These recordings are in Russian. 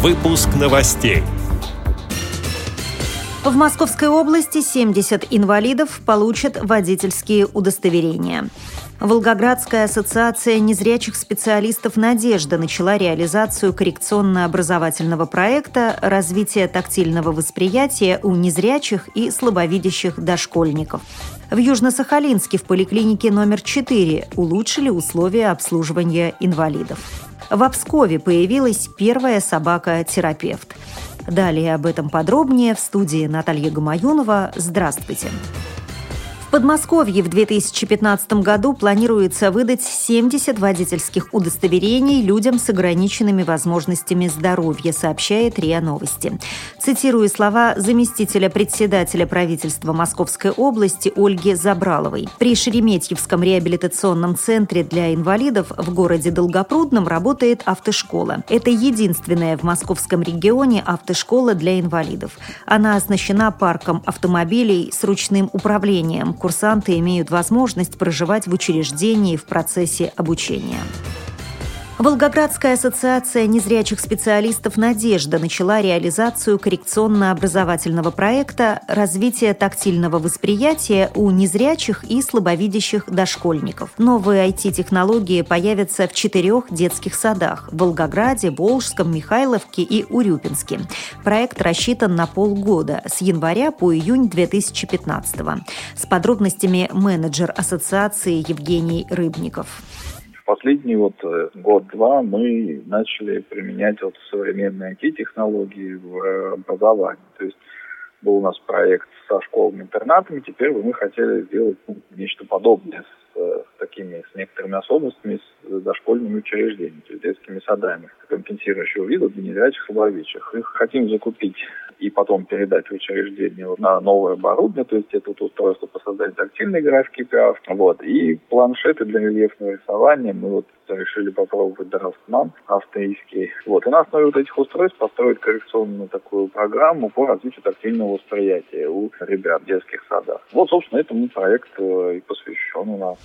Выпуск новостей. В Московской области 70 инвалидов получат водительские удостоверения. Волгоградская ассоциация незрячих специалистов «Надежда» начала реализацию коррекционно-образовательного проекта «Развитие тактильного восприятия у незрячих и слабовидящих дошкольников». В Южно-Сахалинске в поликлинике номер 4 улучшили условия обслуживания инвалидов. В Обскове появилась первая собака-терапевт. Далее об этом подробнее в студии Наталья Гамаюнова. Здравствуйте. Здравствуйте. В Подмосковье в 2015 году планируется выдать 70 водительских удостоверений людям с ограниченными возможностями здоровья, сообщает РИА Новости. Цитирую слова заместителя председателя правительства Московской области Ольги Забраловой. При Шереметьевском реабилитационном центре для инвалидов в городе Долгопрудном работает автошкола. Это единственная в московском регионе автошкола для инвалидов. Она оснащена парком автомобилей с ручным управлением, курсанты имеют возможность проживать в учреждении в процессе обучения. Волгоградская ассоциация незрячих специалистов «Надежда» начала реализацию коррекционно-образовательного проекта «Развитие тактильного восприятия у незрячих и слабовидящих дошкольников». Новые IT-технологии появятся в четырех детских садах – Волгограде, Волжском, Михайловке и Урюпинске. Проект рассчитан на полгода, с января по июнь 2015 -го. С подробностями менеджер ассоциации Евгений Рыбников последний вот э, год-два мы начали применять вот современные IT-технологии в образовании. То есть был у нас проект со школами-интернатами, теперь мы хотели сделать ну, нечто подобное такими, с некоторыми особенностями, с дошкольными учреждениями, то есть детскими садами компенсирующего вида для незрячих слабовидящих. Их хотим закупить и потом передать в учреждение на новое оборудование, то есть это вот устройство по созданию тактильной графики ПИАФ, вот, и планшеты для рельефного рисования мы вот решили попробовать Драстман австрийский. Вот, и на основе вот этих устройств построить коррекционную такую программу по развитию тактильного восприятия у ребят в детских садах. Вот, собственно, этому проект э, и посвящен у нас.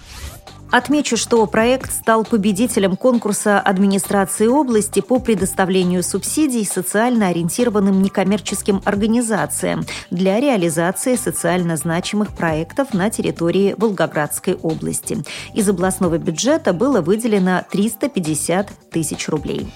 Отмечу, что проект стал победителем конкурса администрации области по предоставлению субсидий социально ориентированным некоммерческим организациям для реализации социально значимых проектов на территории Волгоградской области. Из областного бюджета было выделено 350 тысяч рублей.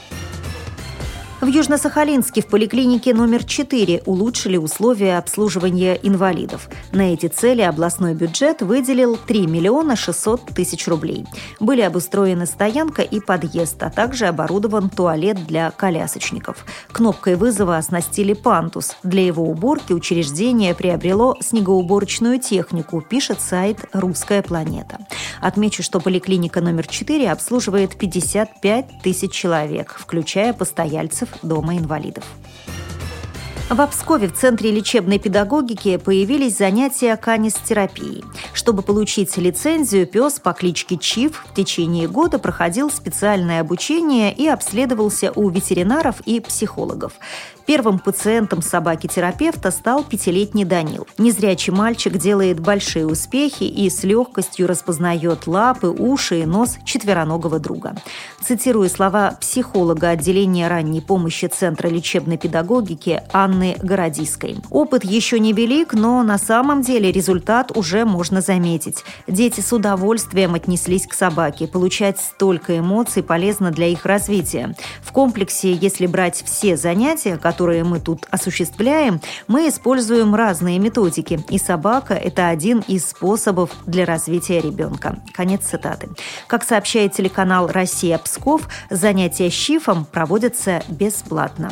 В Южно-Сахалинске в поликлинике номер 4 улучшили условия обслуживания инвалидов. На эти цели областной бюджет выделил 3 миллиона 600 тысяч рублей. Были обустроены стоянка и подъезд, а также оборудован туалет для колясочников. Кнопкой вызова оснастили пантус. Для его уборки учреждение приобрело снегоуборочную технику, пишет сайт «Русская планета». Отмечу, что поликлиника номер 4 обслуживает 55 тысяч человек, включая постояльцев Дома инвалидов. В Обскове в Центре лечебной педагогики появились занятия канистерапией. Чтобы получить лицензию, пес по кличке Чиф в течение года проходил специальное обучение и обследовался у ветеринаров и психологов. Первым пациентом собаки-терапевта стал пятилетний Данил. Незрячий мальчик делает большие успехи и с легкостью распознает лапы, уши и нос четвероногого друга. Цитирую слова психолога отделения ранней помощи Центра лечебной педагогики Анны Городиской. Опыт еще не велик, но на самом деле результат уже можно заметить. Дети с удовольствием отнеслись к собаке. Получать столько эмоций полезно для их развития. В комплексе, если брать все занятия, которые которые мы тут осуществляем, мы используем разные методики, и собака – это один из способов для развития ребенка. Конец цитаты. Как сообщает телеканал «Россия Псков», занятия щифом проводятся бесплатно.